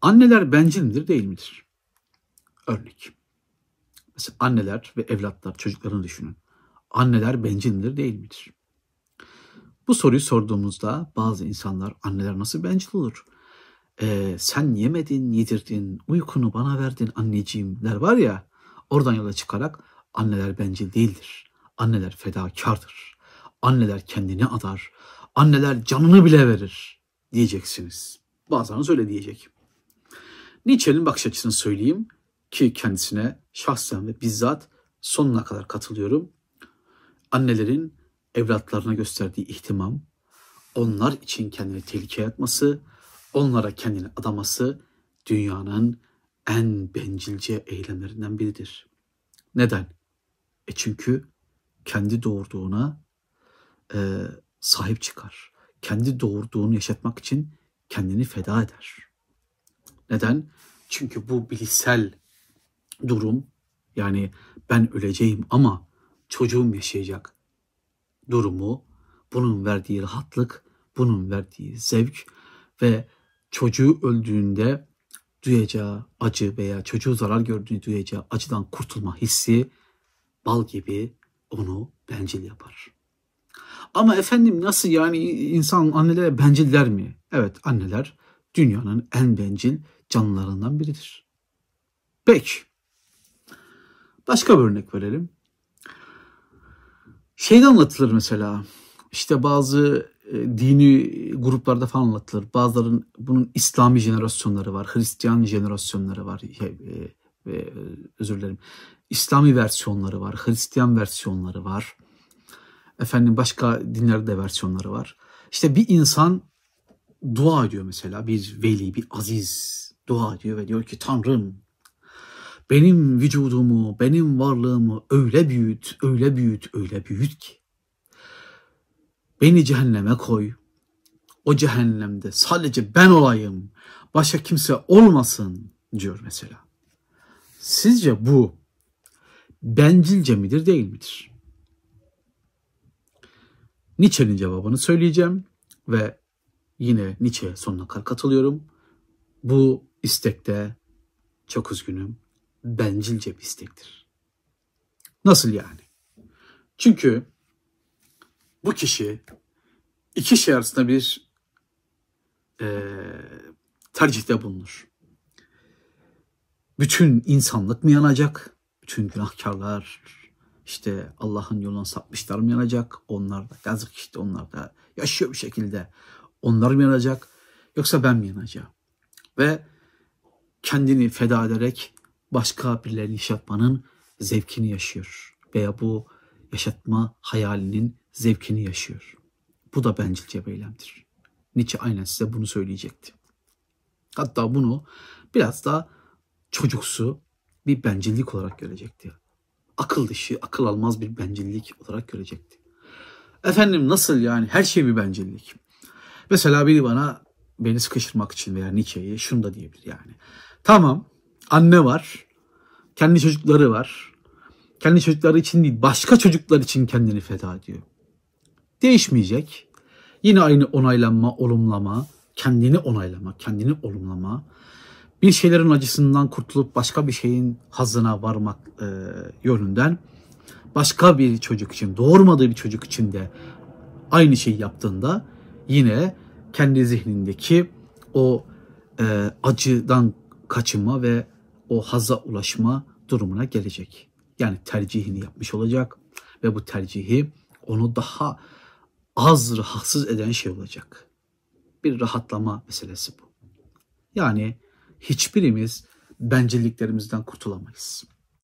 Anneler bencil midir değil midir? Örnek. Mesela anneler ve evlatlar çocuklarını düşünün. Anneler bencil midir değil midir? Bu soruyu sorduğumuzda bazı insanlar anneler nasıl bencil olur? Ee, sen yemedin, yedirdin, uykunu bana verdin anneciğimler var ya oradan yola çıkarak anneler bencil değildir. Anneler fedakardır. Anneler kendini adar. Anneler canını bile verir diyeceksiniz. Bazılarınız öyle diyecek. Nietzsche'nin bakış açısını söyleyeyim ki kendisine şahsen ve bizzat sonuna kadar katılıyorum. Annelerin evlatlarına gösterdiği ihtimam, onlar için kendini tehlikeye atması, onlara kendini adaması dünyanın en bencilce eylemlerinden biridir. Neden? E çünkü kendi doğurduğuna e, sahip çıkar. Kendi doğurduğunu yaşatmak için kendini feda eder. Neden? Çünkü bu bilişsel durum yani ben öleceğim ama çocuğum yaşayacak durumu, bunun verdiği rahatlık, bunun verdiği zevk ve çocuğu öldüğünde duyacağı acı veya çocuğu zarar gördüğünü duyacağı acıdan kurtulma hissi bal gibi onu bencil yapar. Ama efendim nasıl yani insan annelere bencil der mi? Evet anneler dünyanın en bencil canlılarından biridir. Peki. Başka bir örnek verelim. Şeyde anlatılır mesela. İşte bazı e, dini gruplarda falan anlatılır. Bazıların bunun İslami jenerasyonları var, Hristiyan jenerasyonları var. E, e, özür dilerim. İslami versiyonları var, Hristiyan versiyonları var. Efendim başka dinlerde versiyonları var. İşte bir insan dua ediyor mesela bir veli, bir aziz dua ediyor ve diyor ki Tanrım benim vücudumu, benim varlığımı öyle büyüt, öyle büyüt, öyle büyüt ki beni cehenneme koy. O cehennemde sadece ben olayım, başka kimse olmasın diyor mesela. Sizce bu bencilce midir değil midir? Nietzsche'nin cevabını söyleyeceğim ve yine Nietzsche sonuna kadar katılıyorum. Bu istekte çok üzgünüm bencilce bir istektir. Nasıl yani? Çünkü bu kişi iki şey arasında bir e, tercihte bulunur. Bütün insanlık mı yanacak? Bütün günahkarlar işte Allah'ın yoluna sapmışlar mı yanacak? Onlar da yazık işte onlar da yaşıyor bir şekilde. Onlar mı yanacak? Yoksa ben mi yanacağım? Ve kendini feda ederek başka birilerini yaşatmanın zevkini yaşıyor. Veya bu yaşatma hayalinin zevkini yaşıyor. Bu da bencilce bir eylemdir. Nietzsche aynen size bunu söyleyecekti. Hatta bunu biraz da çocuksu bir bencillik olarak görecekti. Akıl dışı, akıl almaz bir bencillik olarak görecekti. Efendim nasıl yani her şey bir bencillik. Mesela biri bana beni sıkıştırmak için veya Nietzsche'yi şunu da diyebilir yani. Tamam anne var, kendi çocukları var. Kendi çocukları için değil başka çocuklar için kendini feda ediyor. Değişmeyecek. Yine aynı onaylanma, olumlama, kendini onaylama, kendini olumlama. Bir şeylerin acısından kurtulup başka bir şeyin hazına varmak e, yönünden başka bir çocuk için, doğurmadığı bir çocuk için de aynı şeyi yaptığında yine kendi zihnindeki o e, acıdan kaçınma ve o haza ulaşma durumuna gelecek. Yani tercihini yapmış olacak ve bu tercihi onu daha az rahatsız eden şey olacak. Bir rahatlama meselesi bu. Yani hiçbirimiz bencilliklerimizden kurtulamayız.